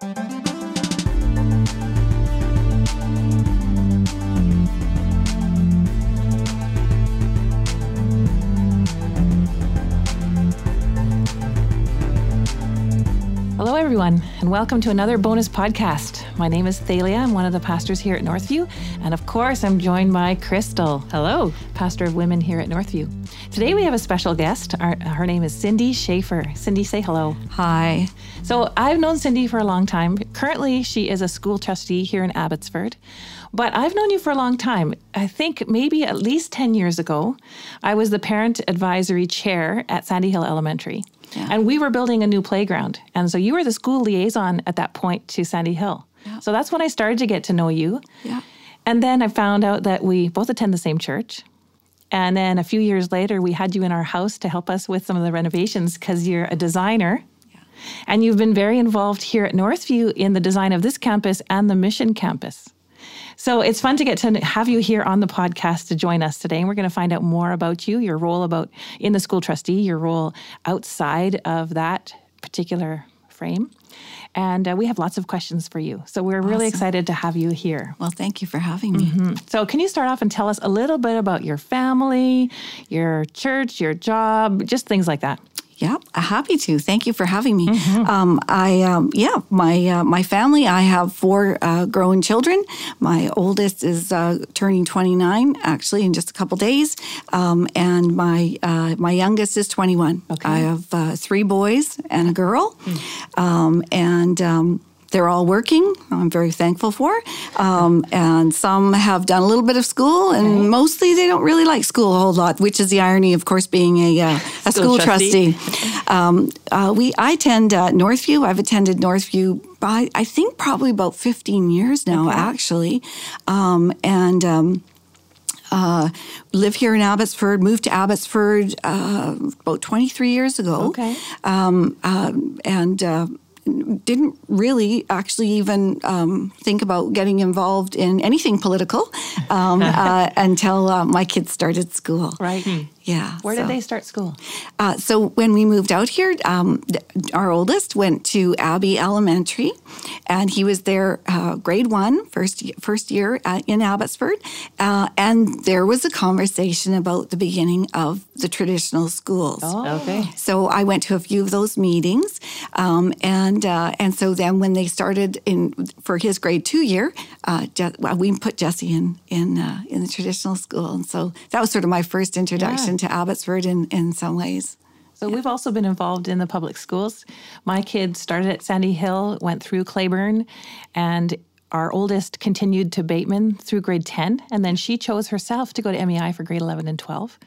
Hello, everyone, and welcome to another bonus podcast. My name is Thalia. I'm one of the pastors here at Northview. And of course, I'm joined by Crystal. Hello, pastor of women here at Northview. Today, we have a special guest. Our, her name is Cindy Schaefer. Cindy, say hello. Hi. So, I've known Cindy for a long time. Currently, she is a school trustee here in Abbotsford. But I've known you for a long time. I think maybe at least 10 years ago, I was the parent advisory chair at Sandy Hill Elementary. Yeah. And we were building a new playground. And so you were the school liaison at that point to Sandy Hill. Yeah. So that's when I started to get to know you. Yeah. And then I found out that we both attend the same church. And then a few years later, we had you in our house to help us with some of the renovations because you're a designer. Yeah. And you've been very involved here at Northview in the design of this campus and the Mission campus. So it's fun to get to have you here on the podcast to join us today. And we're going to find out more about you, your role about in the school trustee, your role outside of that particular frame. And uh, we have lots of questions for you. So we're awesome. really excited to have you here. Well, thank you for having me. Mm-hmm. So, can you start off and tell us a little bit about your family, your church, your job, just things like that? Yeah, happy to. Thank you for having me. Mm-hmm. Um, I um, yeah, my uh, my family. I have four uh, growing children. My oldest is uh, turning 29 actually in just a couple days, um, and my uh, my youngest is 21. Okay. I have uh, three boys and a girl, mm. and um, they're all working. I'm very thankful for. Um, and some have done a little bit of school, and okay. mostly they don't really like school a whole lot, which is the irony, of course, being a, uh, a school, school, trustee. trustee. Um, uh, we I attend uh, Northview. I've attended Northview by I think probably about 15 years now, okay. actually, um, and. Um, uh, live here in Abbotsford, moved to Abbotsford uh, about 23 years ago. Okay. Um, uh, and uh, didn't really actually even um, think about getting involved in anything political um, uh, until uh, my kids started school. Right. Hmm. Yeah. Where so. did they start school? Uh, so when we moved out here, um, our oldest went to Abbey Elementary, and he was there uh, grade one, first first year uh, in Abbotsford, uh, and there was a conversation about the beginning of the traditional schools. Oh, okay. So I went to a few of those meetings, um, and uh, and so then when they started in for his grade two year, uh, Je- we put Jesse in in in the traditional school, and so that was sort of my first introduction. Yeah to Abbotsford in, in some ways. So yeah. we've also been involved in the public schools. My kids started at Sandy Hill, went through Clayburn, and our oldest continued to Bateman through grade 10, and then she chose herself to go to MEI for grade 11 and 12.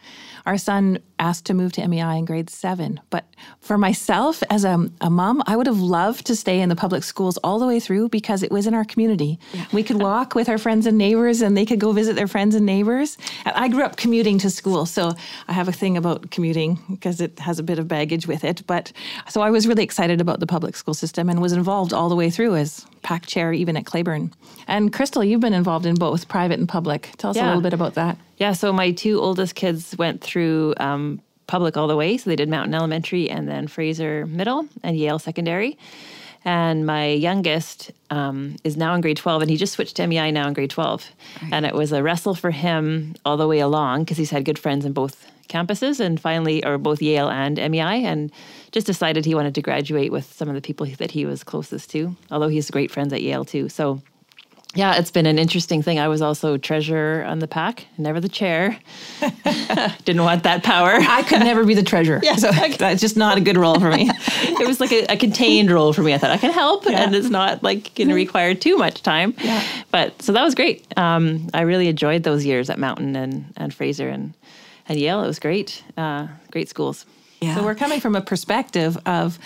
Our son asked to move to MEI in grade seven. But for myself, as a, a mom, I would have loved to stay in the public schools all the way through because it was in our community. Yeah. We could walk with our friends and neighbors, and they could go visit their friends and neighbors. I grew up commuting to school, so I have a thing about commuting because it has a bit of baggage with it. But so I was really excited about the public school system and was involved all the way through as PAC chair, even at Clayburn. And Crystal, you've been involved in both private and public. Tell us yeah. a little bit about that. Yeah, so my two oldest kids went through um, public all the way. So they did Mountain Elementary and then Fraser Middle and Yale Secondary. And my youngest um, is now in grade 12, and he just switched to MEI now in grade 12. Right. And it was a wrestle for him all the way along because he's had good friends in both campuses and finally, or both Yale and MEI, and just decided he wanted to graduate with some of the people that he was closest to, although he's great friends at Yale too. So yeah, it's been an interesting thing. I was also treasurer on the PAC, never the chair. Didn't want that power. I could never be the treasurer. Yeah, so that's just not a good role for me. it was like a, a, contained role for me. I thought I can help, yeah. and it's not like going to require too much time. Yeah. But so that was great. Um, I really enjoyed those years at Mountain and, and Fraser and, and Yale. It was great. Uh, great schools. Yeah. So we're coming from a perspective of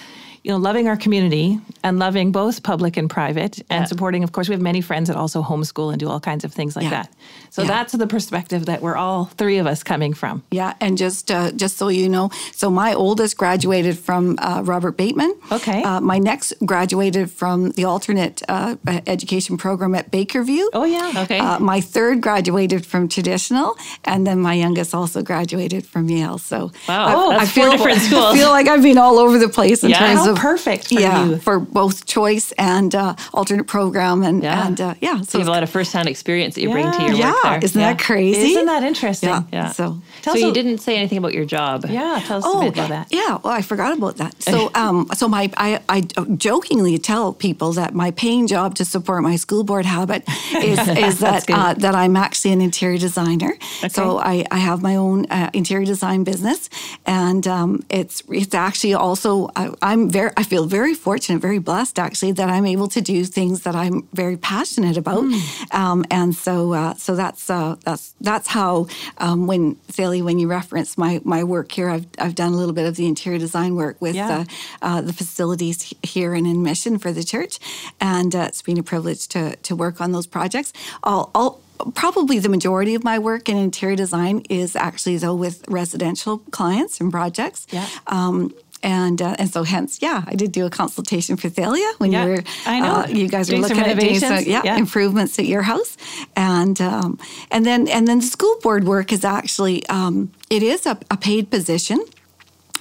you know, loving our community and loving both public and private and yeah. supporting, of course, we have many friends that also homeschool and do all kinds of things like yeah. that. So yeah. that's the perspective that we're all three of us coming from. Yeah, and just uh, just so you know, so my oldest graduated from uh, Robert Bateman. Okay. Uh, my next graduated from the alternate uh, education program at Bakerview. Oh yeah. Okay. Uh, my third graduated from traditional, and then my youngest also graduated from Yale. So wow, I, I feel, different schools. I feel like I've been all over the place in terms of perfect for yeah, you. for both choice and uh, alternate program, and Yeah. and uh, yeah, So you have a lot of firsthand experience that you bring to your yeah, work there. isn't that crazy? Isn't that interesting? Yeah. Yeah. So Tell so us you a- didn't say anything about your job. Yeah, tell us a Oh, bit about that. yeah. Well, I forgot about that. So, um, so my I, I jokingly tell people that my paying job to support my school board habit is is that uh, that I'm actually an interior designer. So I, I have my own uh, interior design business, and um, it's it's actually also I, I'm very I feel very fortunate, very blessed actually that I'm able to do things that I'm very passionate about, um, and so uh, so that's uh, that's that's how um, when Sally when you reference my my work here, I've I've done a little bit of the interior design work with Yeah. uh, uh, the facilities here and in Mission for the church, and uh, it's been a privilege to to work on those projects. I'll, I'll probably the majority of my work in interior design is actually though with residential clients and projects. Yeah. Um, and uh, and so hence yeah I did do a consultation for Thalia when Yeah, you were I know. uh, you guys were Doing looking at doing some yeah, yeah. improvements at your house and um, and then and then the school board work is actually um, it is a, a paid position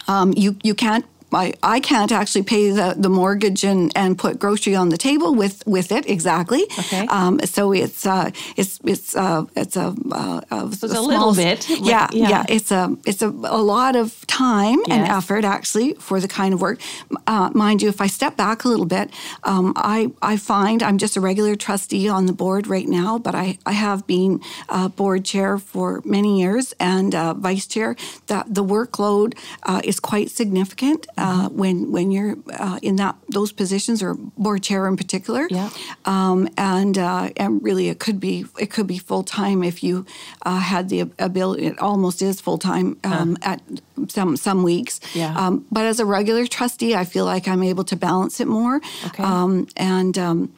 um, you you can't. I, I can't actually pay the, the mortgage and, and put grocery on the table with, with it exactly. Okay. Um, so it's uh, it's it's uh, it's a, uh, a, it's a little bit, yeah, yeah. yeah It's a it's a, a lot of time and effort actually for the kind of work. Uh, mind you, if I step back a little bit, um, I I find I'm just a regular trustee on the board right now, but I I have been board chair for many years and uh, vice chair. That the workload uh, is quite significant uh, when when you're uh, in that those positions or board chair in particular. Yeah. Um, and uh, and really, it could be it could be full time if you uh, had the ability. It almost is full time um, at some some weeks. Yeah. Um, but as a regular trustee, I feel like I'm able to balance it more. Okay. Um, and um,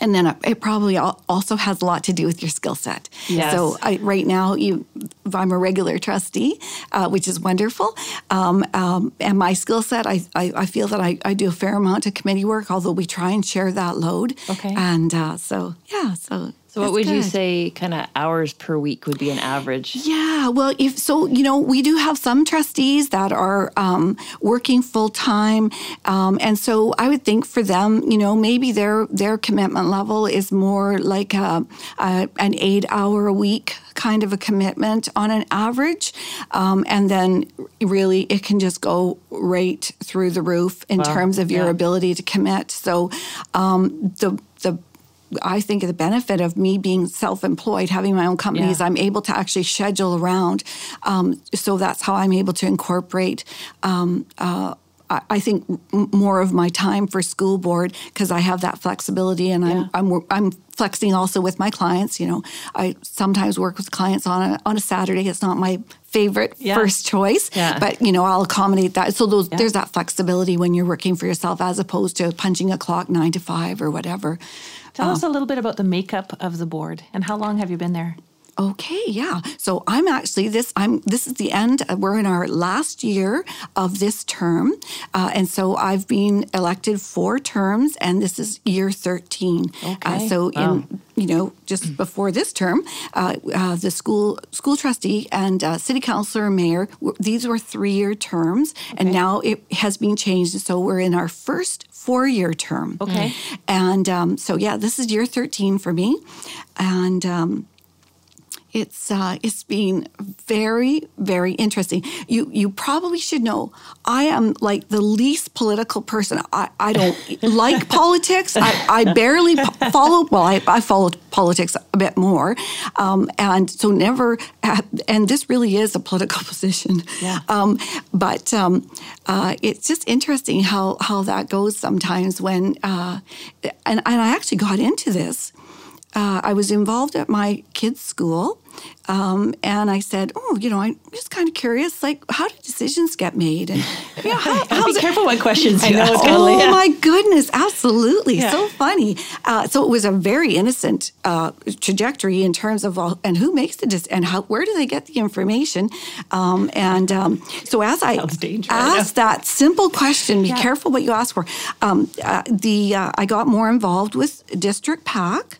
and then it, probably also has a lot to do with your skill set. Yes. So I, right now, you, I'm a regular trustee, uh, which is wonderful. Um, um, and my skill set, I, I, I feel that I, I do a fair amount of committee work, although we try and share that load. Okay. And uh, so, yeah, so. So what would you say kind of hours per week would be an average? Yeah, well, if so, you know, we do have some trustees that are um, working full time, um, and so I would think for them, you know, maybe their their commitment level is more like a, a, an eight hour a week kind of a commitment on an average, um, and then really it can just go right through the roof in Wow, terms of your yeah. ability to commit. So um, the the I think the benefit of me being self-employed, having my own company, Yeah. is I'm able to actually schedule around. Um, so that's how I'm able to incorporate. Um, uh, I I think more of my time for school board because I have that flexibility, and Yeah. I'm, I'm I'm flexing also with my clients. You know, I sometimes work with clients on a on a Saturday. It's not my favorite Yeah. first choice, Yeah. but you know I'll accommodate that. So those, there's that flexibility when you're working for yourself as opposed to punching a clock nine to five or whatever. Tell us oh. a little bit about the makeup of the board and how long have you been there? Okay, yeah. So I'm actually this. I'm this is the end. uh, We're in our last year of this term, uh, and so I've been elected four terms, and this is year thirteen. Uh, Okay. so Wow. in you know just before this term, uh, uh, the school school trustee and uh, city councilor and mayor. These were three year terms, and now it has been changed. So we're in our first four year term. Okay. And um, so yeah, this is year thirteen for me, and. Um, it's uh, it's been very very interesting. You you probably should know I am like the least political person. I, I don't like politics. I, I barely po- follow. Well, I, I follow politics a bit more, um, and so never. Have, and this really is a political position. Yeah. Um, but um, uh, it's just interesting how how that goes sometimes when uh, and and I actually got into this uh, I was involved at my kids' school, um, and I said, "Oh, you know, I'm just kind of curious, like, how do decisions get made?" And you know, how, Be how's it- careful what questions you know, ask. Oh Yeah. my goodness, absolutely, Yeah. so funny. Uh, so it was a very innocent uh, trajectory in terms of all, and who makes the decision, and how, where do they get the information? Um, and um, so as I Sounds dangerous. Asked that simple question, be Yeah. careful what you ask for. Um, uh, the uh, I got more involved with district PAC.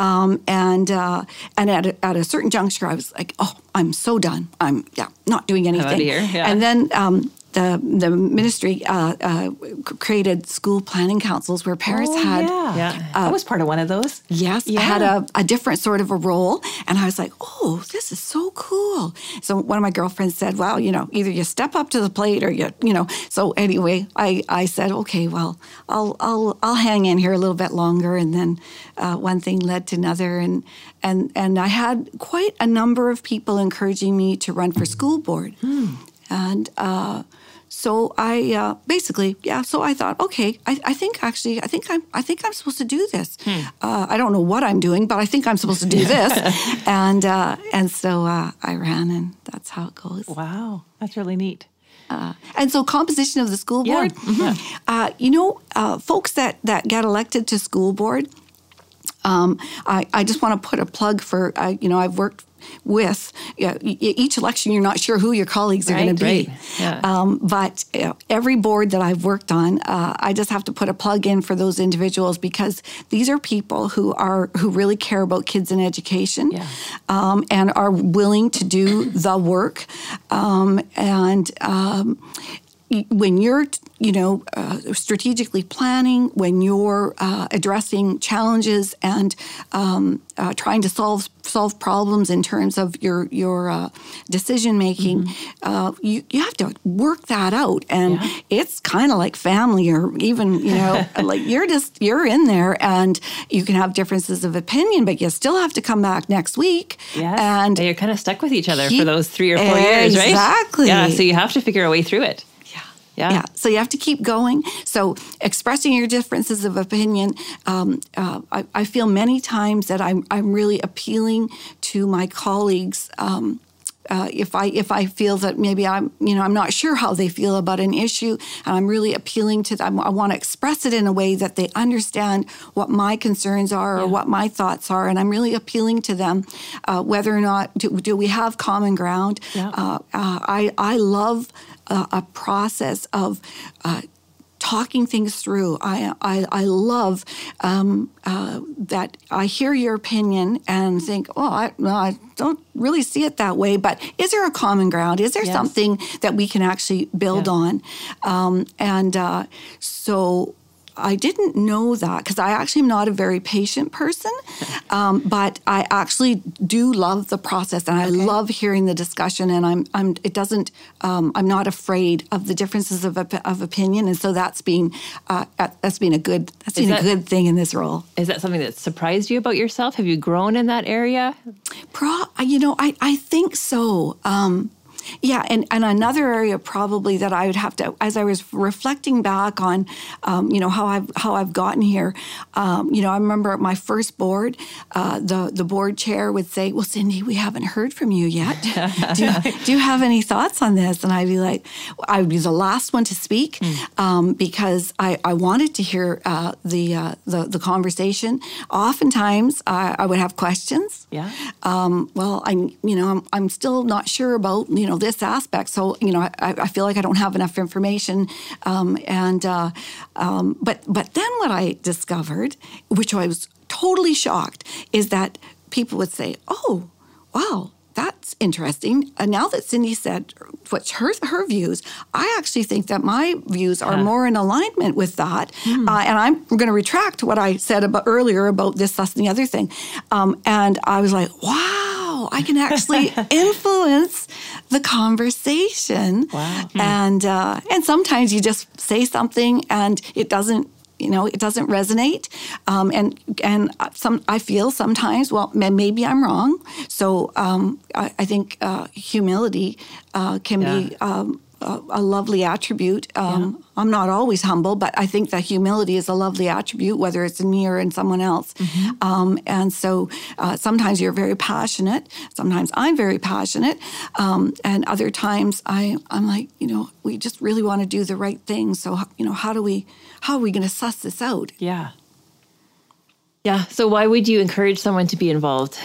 Um, and uh, and at a, at a certain juncture, I was like, "Oh, I'm so done. I'm yeah, not doing anything." yeah. And then um, the the ministry uh, uh, created school planning councils where parents Oh, had yeah. Yeah. I was part of one of those. Yes, Yeah. had a, a different sort of a role. And I was like, oh, this is so cool. So one of my girlfriends said, well, you know, either you step up to the plate or you, you know. So anyway, I, I said, okay, well, I'll, I'll, I'll hang in here a little bit longer. And then uh, one thing led to another. And, and, and I had quite a number of people encouraging me to run for school board. And, uh, so I uh, basically, yeah. So I thought, okay, I, I think actually, I think I'm, I think I'm supposed to do this. Uh, I don't know what I'm doing, but I think I'm supposed to do this. and uh, and so uh, I ran, and that's how it goes. Wow, that's really neat. And so composition of the school Yeah, board. Uh, you know, uh, folks that that get elected to school board. Um, I, I just want to put a plug for, uh, you know, I've worked with yeah, e- each election, you're not sure who your colleagues are going to be. right, yeah. Um, but you know, every board that I've worked on, uh, I just have to put a plug in for those individuals because these are people who are who really care about kids and education, Yeah. um, and are willing to do the work. Um, and um, when you're, you know, uh, strategically planning, when you're uh, addressing challenges and um, uh, trying to solve solve problems in terms of your your uh, decision making, uh, you you have to work that out, and Yeah. it's kind of like family, or even you know, like you're just you're in there, and you can have differences of opinion, but you still have to come back next week, Yes. and Yeah, you're kind of stuck with each other for those three or four years, right? Exactly. Yeah, so you have to figure a way through it. Yeah. Yeah. Yeah. So you have to keep going. So expressing your differences of opinion, um, uh, I, I feel many times that I'm I'm really appealing to my colleagues. Um, uh, if I if I feel that maybe I'm you know I'm not sure how they feel about an issue, and I'm really appealing to them. I want to express it in a way that they understand what my concerns are or what my thoughts are, and I'm really appealing to them uh, whether or not do, do we have common ground. Yeah. Uh, uh, I I love uh, a process of. Uh, Talking things through, I I, I love um, uh, that. I hear your opinion and think, oh, I, no, I don't really see it that way. But is there a common ground? Is there Yes. something that we can actually build Yeah. on? Um, and uh, so I didn't know that because I actually am not a very patient person, um, but I actually do love the process and I love hearing the discussion. And I'm, I'm, it doesn't, um, I'm not afraid of the differences of, of opinion, and so that's been, uh, that's been a good, that's Is been that- a good thing in this role. Is that something that surprised you about yourself? Have you grown in that area? Pro, you know, I, I think so. Um, yeah, and, and another area probably that I would have to, as I was reflecting back on, um, you know, how I've how I've gotten here. Um, you know, I remember at my first board, uh, the the board chair would say, "Well, Cindy, we haven't heard from you yet. do, you, do you have any thoughts on this?" And I'd be like, I would be the last one to speak um, because I, I wanted to hear uh, the, uh, the the conversation. Oftentimes, I, I would have questions Yeah. um, well, I, you know, I'm, I'm still not sure about, you know, this aspect. So, you know, I, I feel like I don't have enough information. Um, and, uh, um, but, but then what I discovered, which I was totally shocked, is that people would say, oh, wow, that's interesting. And now that Cindy said what's her her views, I actually think that my views are more in alignment with that. Uh, and I'm going to retract what I said about earlier about this, us, and the other thing. Um, and I was like, wow, I can actually influence the conversation. Wow. And uh, and sometimes you just say something and it doesn't you know it doesn't resonate um, and and some I feel sometimes well maybe I'm wrong so um, I, I think uh, humility uh, can be um, a, a lovely attribute. Um, I'm not always humble but I think that humility is a lovely attribute whether it's in me or in someone else. Um, and so uh, sometimes you're very passionate. Sometimes I'm very passionate. Um, and other times I I'm like you know we just really want to do the right thing. So you know how do we how are we going to suss this out? Yeah. Yeah. So why would you encourage someone to be involved?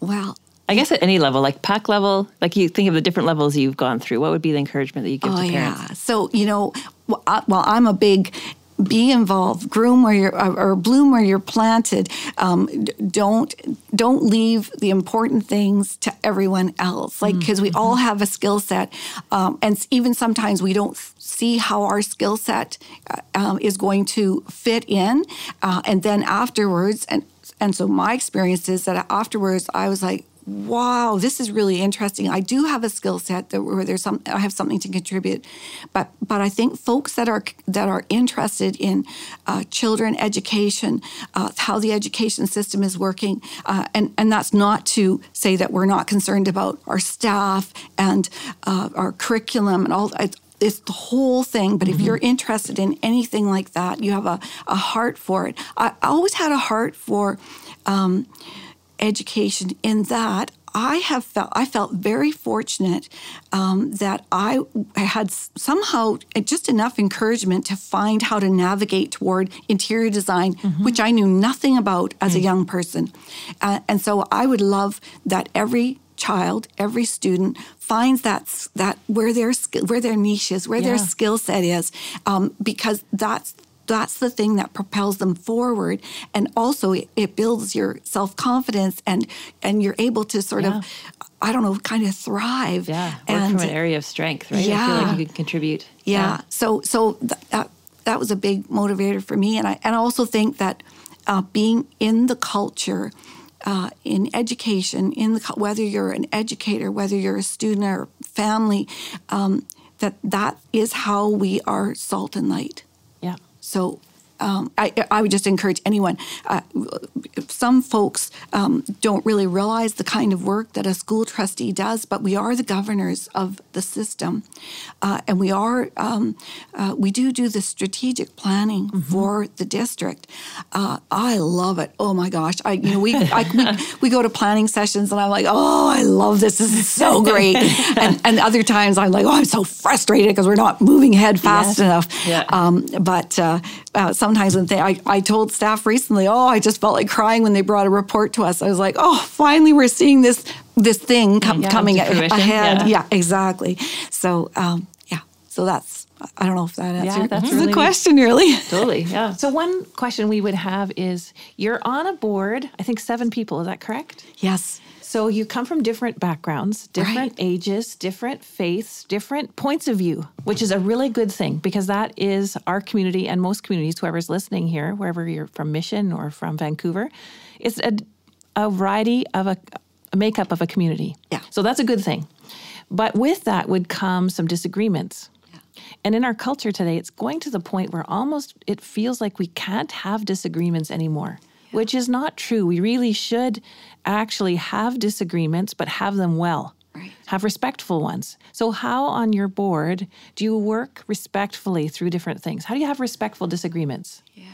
well I guess at any level, like PAC level, like you think of the different levels you've gone through. What would be the encouragement that you give Oh to parents? yeah. So you know, w- I- well, I'm a big be involved groom where you're or bloom where you're planted um, don't don't leave the important things to everyone else like because mm-hmm. we all have a skill set um, and even sometimes we don't see how our skill set uh, um, is going to fit in uh, and then afterwards and and so my experience is that afterwards i was like wow, this is really interesting. I do have a skill set that where there's some I have something to contribute, but but I think folks that are that are interested in uh, children education, uh, how the education system is working, uh, and and that's not to say that we're not concerned about our staff and uh, our curriculum and all. It's the whole thing. But mm-hmm. if you're interested in anything like that, you have a, a heart for it. I, I always had a heart for. Um, education in that I have felt I felt very fortunate um, that I had somehow just enough encouragement to find how to navigate toward interior design, mm-hmm. which I knew nothing about as mm-hmm. a mm. young person, uh, and so I would love that every child, every student finds that that where their where their niche is, where yeah. their skill set is, um, because that's that's the thing that propels them forward and also it, it builds your self-confidence and and you're able to sort yeah. of i don't know kind of thrive yeah work and, from an area of strength right yeah. i feel like you can contribute yeah, yeah. so so that that was a big motivator for me and i and i also think that uh, being in the culture uh, in education, in the, whether you're an educator, whether you're a student or family, um, that that is how we are salt and light. So um, I, I, would just encourage anyone. Uh, some folks um, don't really realize the kind of work that a school trustee does, but we are the governors of the system, uh, and we are um, uh, we do do the strategic planning mm-hmm. for the district. Uh, I love it. Oh my gosh! I you know we, I, we, we go to planning sessions, and I'm like, oh, I love this. This is so great. and, and other times I'm like, oh, I'm so frustrated because we're not moving ahead fast yes. enough. Yeah. Um, but uh, sometimes when they, I, I told staff recently, oh, I just felt like crying when they brought a report to us. I was like, oh, finally we're seeing this this thing com- yeah, coming ahead. Yeah. yeah. exactly. So um, yeah, so that's I don't know if that answers yeah, really the question really. Totally, yeah. So one question we would have is you're on a board, I think seven people, is that correct? Yes. So you come from different backgrounds, different right. ages, different faiths, different points of view, which is a really good thing because that is our community and most communities, whoever's listening here, wherever you're from Mission or from Vancouver, it's a, a variety of a, a makeup of a community. Yeah. So that's a good thing. But with that would come some disagreements. And in our culture today, it's going to the point where almost it feels like we can't have disagreements anymore which is not true. We really should actually have disagreements, but have them well. Right. Have respectful ones. So, how on your board do you work respectfully through different things? How do you have respectful disagreements? Yeah,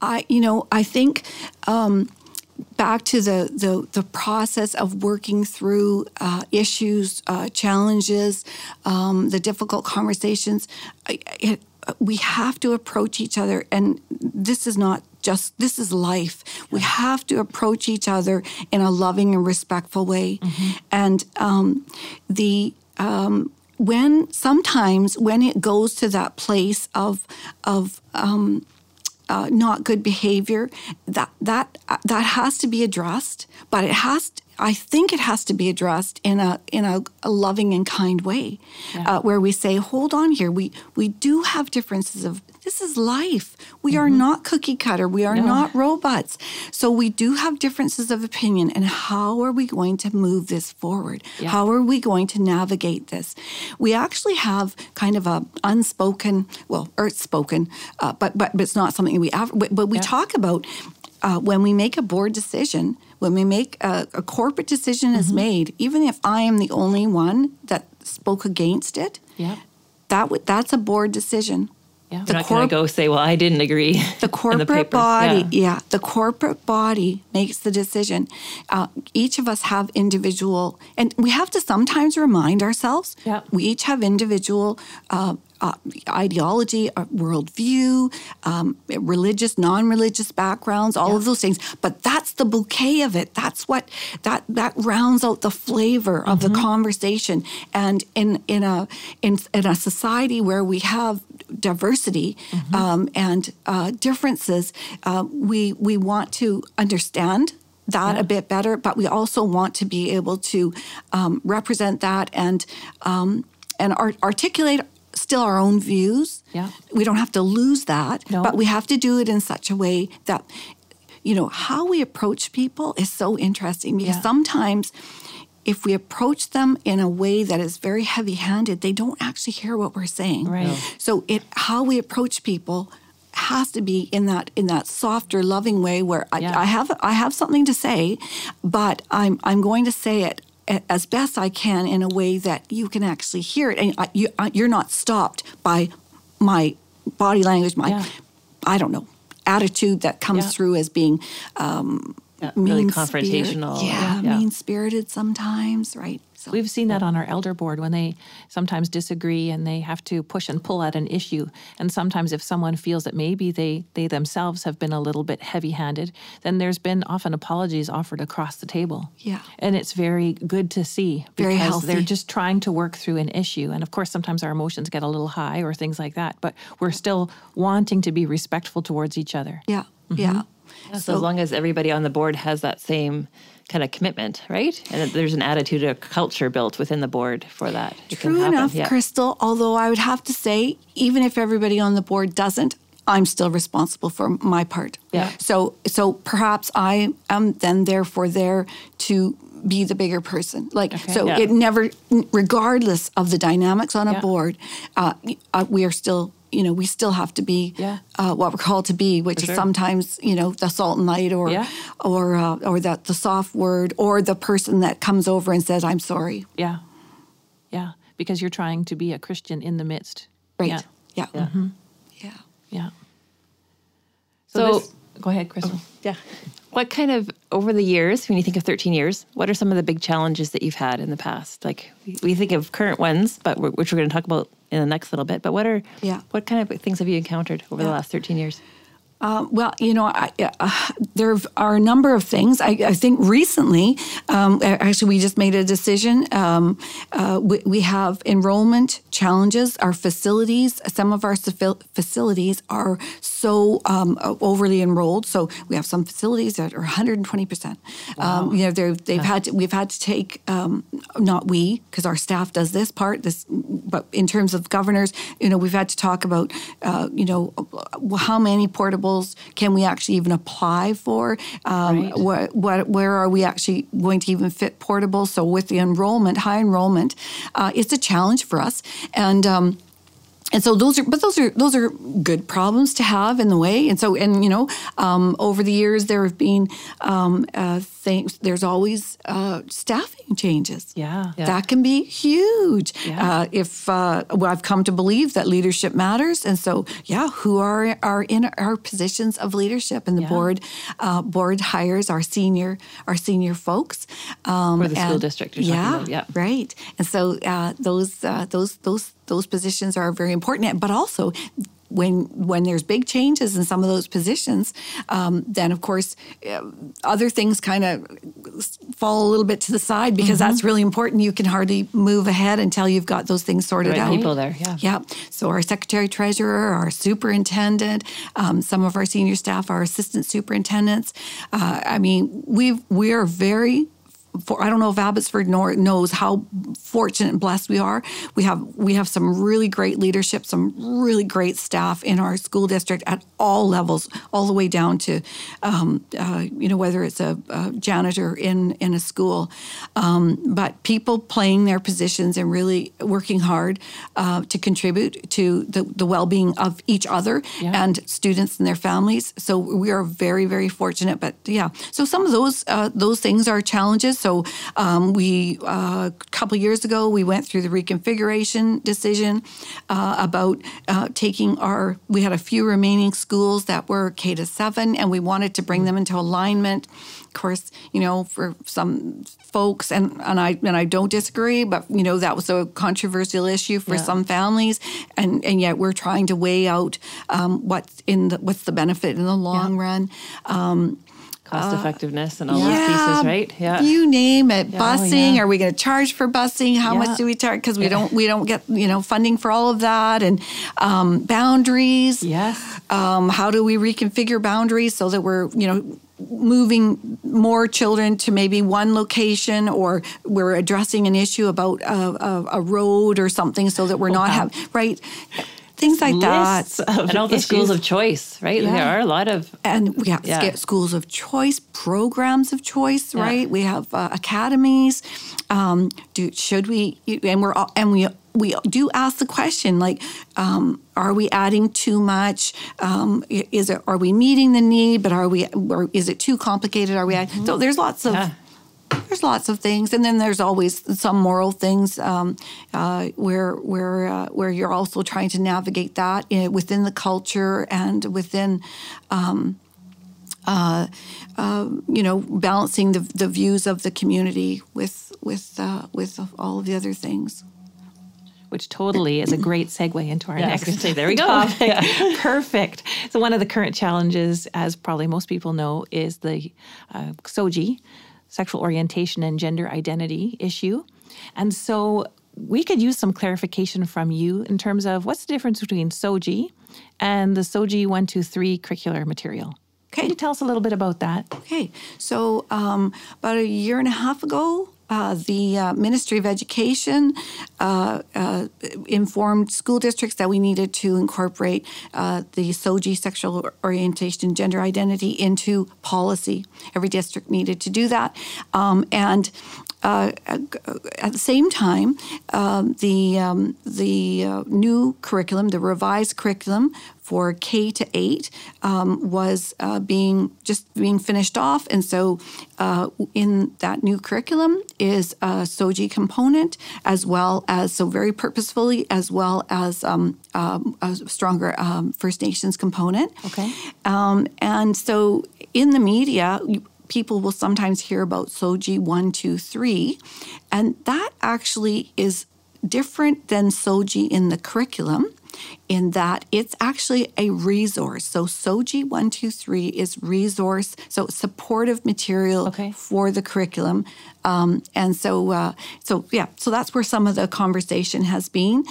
I, you know, I think um, back to the, the, the process of working through uh, issues, uh, challenges, um, the difficult conversations. It, we have to approach each other, and this is not just this is life. We have to approach each other in a loving and respectful way. Mm-hmm. And um, the um, when sometimes when it goes to that place of of um, uh, not good behavior, that that that has to be addressed. But it has to, I think it has to be addressed in a in a, a loving and kind way, yeah. uh, where we say, "Hold on here. We we do have differences of this is life. We mm-hmm. are not cookie cutter. We are no. not robots. So we do have differences of opinion. And how are we going to move this forward? Yeah. How are we going to navigate this? We actually have kind of a unspoken, well, or it's spoken, uh, but, but but it's not something we. But we yeah. talk about uh, when we make a board decision when we make a, a corporate decision mm-hmm. is made, even if I am the only one that spoke against it, yeah. that w- that's a board decision. Yeah. The You're not going to go say, "Well, I didn't agree." The corporate the body, yeah. yeah. the corporate body makes the decision. Uh, each of us have individual, and we have to sometimes remind ourselves. Yeah. We each have individual uh, uh, ideology, uh, worldview, um, religious, non-religious backgrounds, all yeah. of those things. But that's the bouquet of it. That's what that that rounds out the flavor of mm-hmm. the conversation. And in in a in in a society where we have diversity mm-hmm. um, and uh, differences, uh, we we want to understand that yeah. a bit better, but we also want to be able to um, represent that and um, and art- articulate still our own views. Yeah. We don't have to lose that, no. but we have to do it in such a way that, you know, how we approach people is so interesting because yeah. sometimes if we approach them in a way that is very heavy-handed, they don't actually hear what we're saying. Right. No. So it how we approach people has to be in that in that softer, loving way where yeah. I, I, have I have something to say, but I'm I'm going to say it as best I can in a way that you can actually hear it, and you, you're not stopped by my body language, my yeah. I don't know attitude that comes yeah. through as being um, yeah, really confrontational. Yeah, mean spirited sometimes, right? So we've seen that on our elder board when they sometimes disagree and they have to push and pull at an issue. And sometimes if someone feels that maybe they they themselves have been a little bit heavy-handed, then there's been often apologies offered across the table. Yeah. And it's very good to see because they're just trying to work through an issue. And of course sometimes our emotions get a little high or things like that, but we're still wanting to be respectful towards each other. Yeah. Mm-hmm. Yeah. So, so, as long as everybody on the board has that same kind of commitment, right? And there's an attitude, a culture built within the board for that. It True enough, yeah. Crystal. Although I would have to say, even if everybody on the board doesn't, I'm still responsible for my part. Yeah. So so perhaps I am then therefore there to be the bigger person. Like okay. so, yeah. it never, regardless of the dynamics on a yeah. board, uh, uh, we are still you know, we still have to be yeah. uh, what we're called to be, which is sometimes, you know, the salt and light or yeah. or uh, or the, the soft word or the person that comes over and says, I'm sorry. Yeah. Yeah. Because you're trying to be a Christian in the midst. Right. Yeah. Yeah. Yeah. Mm-hmm. Yeah. yeah. So, so this, go ahead, Crystal. Oh, yeah. What kind of, over the years, when you think of 13 years, what are some of the big challenges that you've had in the past? Like, we think of current ones, but we're, which we're going to talk about in the next little bit. But what are, yeah. what kind of things have you encountered over yeah. the last 13 years? Uh, well, you know, I, uh, there are a number of things. I, I think recently, um, actually, we just made a decision. Um, uh, we, we, have enrollment challenges. Our facilities, some of our facilities are so um, overly enrolled. So we have some facilities that are 120 percent. Um, you know, they've had to, we've had to take um, not we because our staff does this part. This, but in terms of governors, you know, we've had to talk about uh, you know how many portable can we actually even apply for? Um, right. what, what, where are we actually going to even fit portables? So with the enrollment, high enrollment, uh, it's a challenge for us. And um, and so those are but those are those are good problems to have in the way. And so and you know um, over the years there have been um, uh, things there's always uh, staffing changes. Yeah, yeah, that can be huge. Yeah. uh, if uh, well, I've come to believe that leadership matters. And so yeah who are are in our positions of leadership? And the yeah. board uh, board hires our senior our senior folks um, for the school district yeah, yeah. right. And so uh, those those those those positions are very important. But also, when when there's big changes in some of those positions, um, then of course uh, other things kind of fall a little bit to the side because mm-hmm. that's really important. You can hardly move ahead until you've got those things sorted right out. People there, yeah, yeah. So our secretary treasurer, our superintendent, um, some of our senior staff, our assistant superintendents. Uh, I mean, we we are very for, I don't know if Abbotsford knows how fortunate and blessed we are. We have we have some really great leadership, some really great staff in our school district at all levels, all the way down to um, uh, you know whether it's a, a, janitor in in a school, um, but people playing their positions and really working hard uh, to contribute to the, the well being of each other yeah. and students and their families. So we are very very fortunate. But yeah, so some of those uh, those things are challenges So um, we uh, a couple years ago we went through the reconfiguration decision uh, about uh, taking our. We had a few remaining schools that were K to seven, and we wanted to bring them into alignment. Of course, you know, for some folks, and, and I and I don't disagree, but you know that was a controversial issue for Yeah. some families, and and yet we're trying to weigh out um, what's in the what's the benefit in the long run. Cost effectiveness and all those pieces, right? Yeah. You name it. Yeah. Busing. Oh, yeah. Are we going to charge for busing? How Yeah. much do we charge? Because we don't we don't get you know funding for all of that and um, boundaries. Yes. Um, how do we reconfigure boundaries so that we're you know moving more children to maybe one location or we're addressing an issue about a, a, a road or something so that we're not wow. have right things like that. Lists and all the schools of choice, right? There are a lot of and we have Yeah. schools of choice, programs of choice, Yeah. right? We have uh, academies. Um, do should we? And we're all, and we we do ask the question like, um, are we adding too much? Um, is it are we meeting the need? But are we? Or is it too complicated? Are we? add- So there's lots of. Yeah. There's lots of things, and then there's always some moral things um, uh, where where uh, where you're also trying to navigate that in, within the culture and within you know, balancing the, the views of the community with with uh, with all of the other things. which totally is a great segue into our Yeah, I was next gonna say, there we go. topic. Perfect. So one of the current challenges, as probably most people know, is the uh, SOGI, sexual orientation and gender identity issue. And so we could use some clarification from you in terms of what's the difference between SOGI and the SOGI 123 curricular material. Can you tell us a little bit about that? Okay, so um, about a year and a half ago, uh, the uh, Ministry of Education uh, uh, informed school districts that we needed to incorporate uh, the SOGI, sexual orientation, and gender identity, into policy. Every district needed to do that. Um, and uh, at the same time, um, the um, the uh, new curriculum, the revised curriculum for K to eight, um, was uh, being just being finished off, and so uh, in that new curriculum is a SOGI component as well as so very purposefully as well as um, um, a stronger um, First Nations component. Okay. Um, and so in the media, people will sometimes hear about SOGI 1, 2, 3, and that actually is different than SOGI in the curriculum in that it's actually a resource. So SOGI 123 is resource, so supportive material Okay. for the curriculum. Um, and so, uh, so yeah, so that's where some of the conversation has been.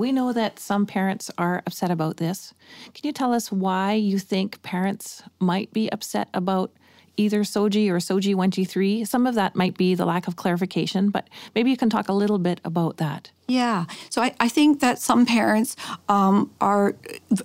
We know that some parents are upset about this. Can you tell us why you think parents might be upset about either SOGI or SOGI 123? Some of that might be the lack of clarification, but maybe you can talk a little bit about that. Yeah. So I, I think that some parents um, are,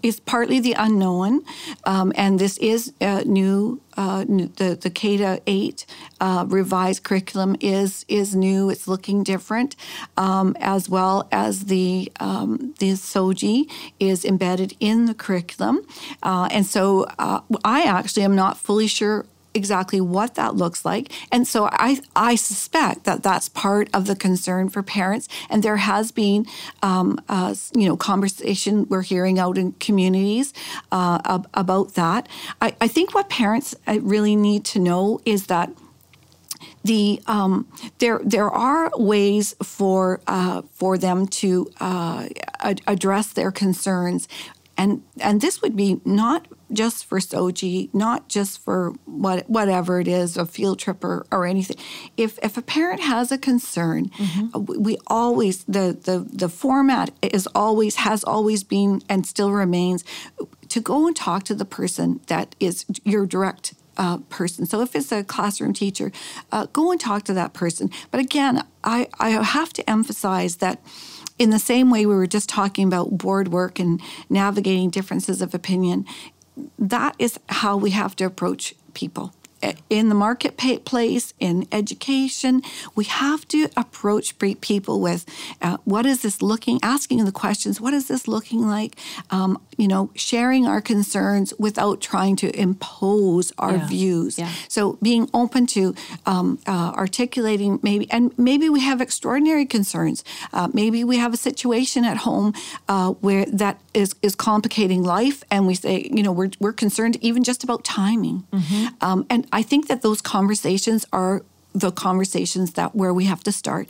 it's partly the unknown. Um, and this is new, uh, new, the, the 8 uh, revised curriculum is, is new. It's looking different, um, as well as the, um, the SOGI is embedded in the curriculum. Uh, and so uh, I actually am not fully sure exactly what that looks like. And so I, I suspect that that's part of the concern for parents. And there has been, um, uh, you know, conversation we're hearing out in communities uh, ab- about that. I, I think what parents uh, really need to know is that the um, there there are ways for uh, for them to uh, ad- address their concerns, and and this would be not just for SOGI, not just for what whatever it is, a field trip or, or anything. If if a parent has a concern, we we always the the the format is always has always been and still remains to go and talk to the person that is your direct uh, person. So if it's a classroom teacher, uh, go and talk to that person. But again, I, I have to emphasize that in the same way we were just talking about board work and navigating differences of opinion, that is how we have to approach people. In the marketplace, in education, we have to approach people with uh, what is this looking, asking the questions, what is this looking like? Um, you know, sharing our concerns without trying to impose our Yeah. views. Yeah. So being open to um, uh, articulating maybe, and maybe we have extraordinary concerns. Uh, maybe we have a situation at home uh, where that is is complicating life, and we say, you know, we're we're concerned even just about timing. Um, and I think that those conversations are the conversations that where we have to start.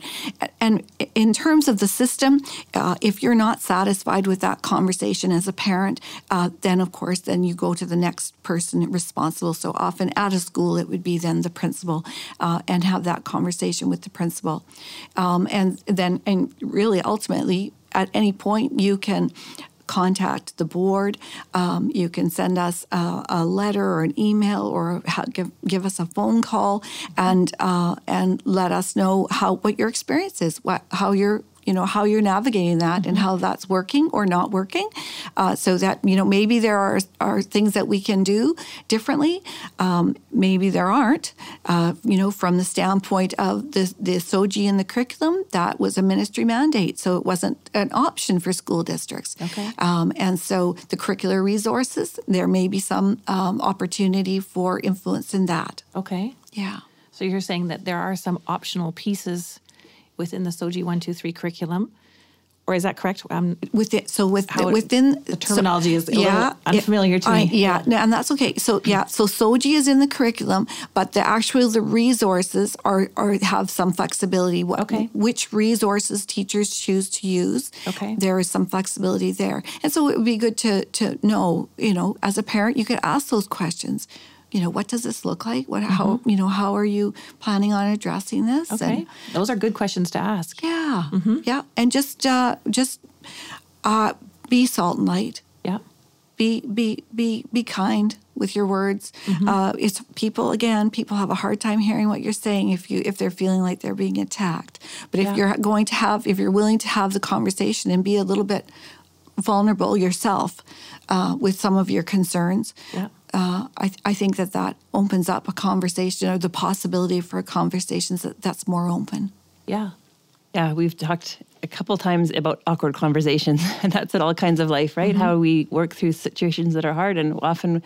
And in terms of the system, uh, if you're not satisfied with that conversation as a parent, uh, then of course, then you go to the next person responsible. So often at a school, it would be then the principal, uh, and have that conversation with the principal, um, and then and really ultimately at any point you can contact the board. Um, you can send us a, a letter or an email or give, give us a phone call and uh, and let us know how what your experience is, what how you're you know how you're navigating that and how that's working or not working. Uh, so that you know maybe there are are things that we can do differently. Um, maybe there aren't. Uh, you know from the standpoint of the the SOGI in the curriculum that was a ministry mandate. So it wasn't an option for school districts. Okay. um, and so the curricular resources there may be some um, opportunity for influence in that. Okay. yeah. So you're saying that there are some optional pieces within the SOGI 123 curriculum, or is that correct? Um, within so with it- within the terminology is a little unfamiliar to I- me. Yeah, no, and that's okay. So yeah, so SOGI is in the curriculum, but the actual the resources are are have some flexibility. What Okay. which resources teachers choose to use? Okay. there is some flexibility there, and so it would be good to to know. You know, as a parent, you could ask those questions. You know, what does this look like? What how you know how are you planning on addressing this? Mm-hmm. okay. And- Those are good questions to ask. yeah, Mm-hmm. yeah, and just uh, just uh, be salt and light. Yeah. Be be be be kind with your words. Mm-hmm. Uh, it's people again. People have a hard time hearing what you're saying if you if they're feeling like they're being attacked. But if Yeah. you're going to have if you're willing to have the conversation and be a little bit vulnerable yourself uh, with some of your concerns. Yeah. Uh, I, I think that that opens up a conversation or the possibility for conversations that, that's more open. Yeah. Yeah, we've talked a couple times about awkward conversations, and that's in all kinds of life, right? How we work through situations that are hard, and often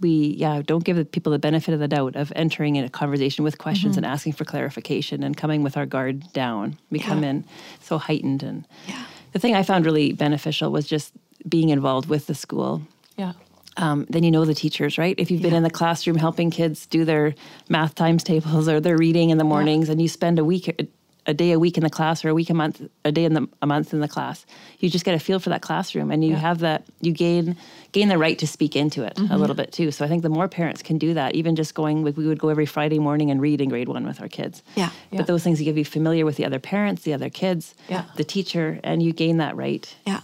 we, yeah, don't give the people the benefit of the doubt of entering in a conversation with questions and asking for clarification and coming with our guard down. We come in so heightened, and Yeah. the thing I found really beneficial was just being involved with the school Yeah. Um, then you know the teachers, right? If you've been in the classroom helping kids do their math times tables or their reading in the mornings, and you spend a week, a day a week in the class, or a week a month, a day in the a month in the class, you just get a feel for that classroom, and you Yeah. have that. You gain gain the right to speak into it a little bit too. So I think the more parents can do that, even just going, like we would go every Friday morning and read in grade one with our kids. Yeah. Yeah. But those things you give you familiar with the other parents, the other kids, Yeah. the teacher, and you gain that right Yeah.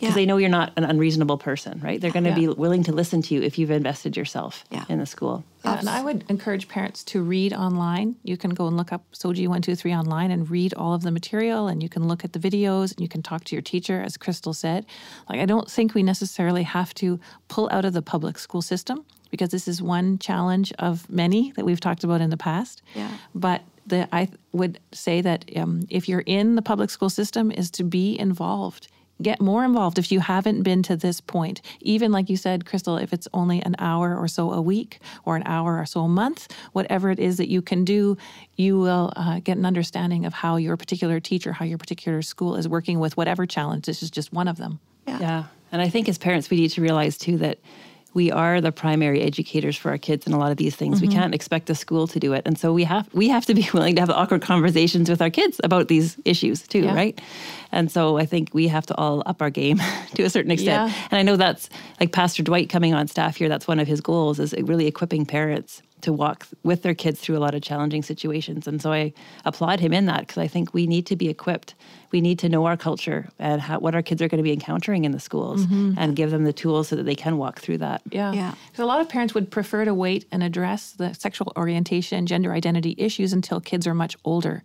Because Yeah. they know you're not an unreasonable person, right? They're going to Yeah. be willing to listen to you if you've invested yourself Yeah. in the school. Yeah, and I would encourage parents to read online. You can go and look up SOGI One Two Three online and read all of the material, and you can look at the videos and you can talk to your teacher, as Crystal said. Like, I don't think we necessarily have to pull out of the public school system because this is one challenge of many that we've talked about in the past. Yeah. But the, I would say that um, if you're in the public school system, is to be involved. Get more involved if you haven't been to this point. Even like you said, Crystal, if it's only an hour or so a week or an hour or so a month, whatever it is that you can do, you will uh, get an understanding of how your particular teacher, how your particular school is working with whatever challenge. This is just one of them. Yeah. And I think as parents, we need to realize too that we are the primary educators for our kids in a lot of these things. Mm-hmm. We can't expect a school to do it. And so we have we have to be willing to have awkward conversations with our kids about these issues too, Yeah. right? And so I think we have to all up our game to a certain extent. Yeah. And I know that's like Pastor Dwight coming on staff here, that's one of his goals is really equipping parents to walk with their kids through a lot of challenging situations. And so I applaud him in that because I think we need to be equipped. We need to know our culture and how, what our kids are going to be encountering in the schools mm-hmm. and give them the tools so that they can walk through that. Yeah. Yeah. Because a lot of parents would prefer to wait and address the sexual orientation, gender identity issues until kids are much older.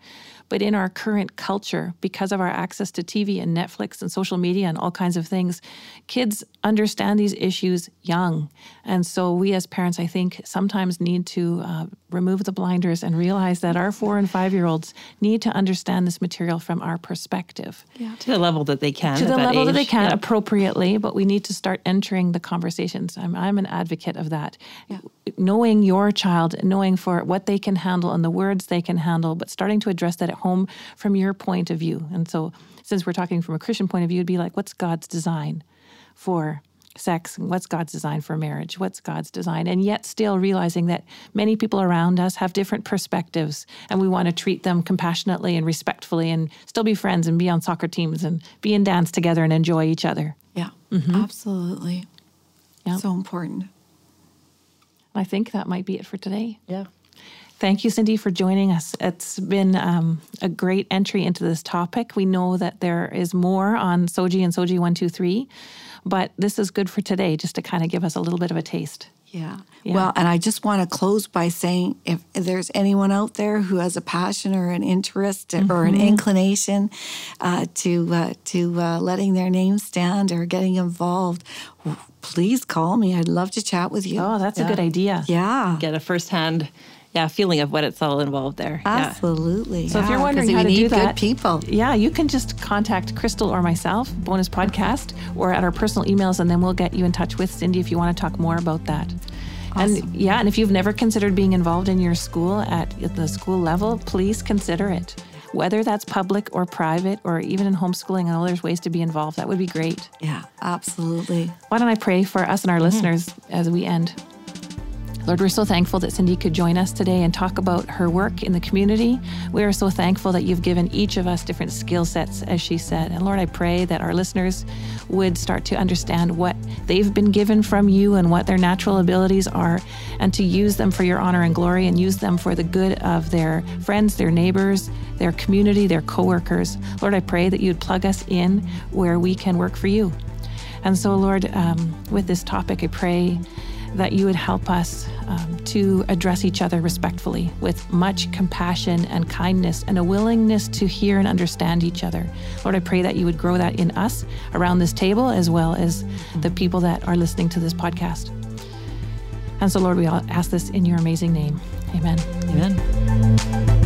But in our current culture, because of our access to TV and Netflix and social media and all kinds of things, kids understand these issues young. And so we as parents, I think, sometimes need to uh, remove the blinders and realize that our four and five year olds need to understand this material from our perspective. Yeah. To the level that they can. To the level age. that they can Yeah. appropriately, but we need to start entering the conversations. I'm, I'm an advocate of that. Knowing your child, knowing for what they can handle and the words they can handle, but starting to address that at home from your point of view. And so, since we're talking from a Christian point of view, it'd be like, what's God's design for sex? and What's God's design for marriage? What's God's design? And yet, still realizing that many people around us have different perspectives, and we want to treat them compassionately and respectfully, and still be friends and be on soccer teams and be in dance together and enjoy each other. Yeah, absolutely. Yeah. So important. I think that might be it for today. Yeah. Thank you, Cindy, for joining us. It's been um, a great entry into this topic. We know that there is more on SOGI and SOGI 123, but this is good for today just to kind of give us a little bit of a taste. Yeah. Yeah. Well, and I just want to close by saying if there's anyone out there who has a passion or an interest or Mm-hmm. an inclination uh, to uh, to uh, letting their name stand or getting involved, please call me. I'd love to chat with you. Oh, that's a good idea. yeah. Get a firsthand yeah, feeling of what it's all involved there. Yeah. Absolutely. So if you're Yeah, wondering we how to need do that, good people. yeah, you can just contact Crystal or myself, bonus podcast, or at our personal emails, and then we'll get you in touch with Cindy if you want to talk more about that. And yeah, and if you've never considered being involved in your school at the school level, please consider it. Whether that's public or private or even in homeschooling, I know there's ways to be involved. That would be great. Yeah, absolutely. Why don't I pray for us and our mm-hmm. listeners as we end? Lord, we're so thankful that Cindy could join us today and talk about her work in the community. We are so thankful that you've given each of us different skill sets, as she said. And Lord, I pray that our listeners would start to understand what they've been given from you and what their natural abilities are, and to use them for your honor and glory and use them for the good of their friends, their neighbors, their community, their coworkers. Lord, I pray that you'd plug us in where we can work for you. And so, Lord, um, with this topic, I pray that you would help us um, to address each other respectfully with much compassion and kindness and a willingness to hear and understand each other. Lord, I pray that you would grow that in us around this table as well as the people that are listening to this podcast. And so, Lord, we ask this in your amazing name. Amen. Amen.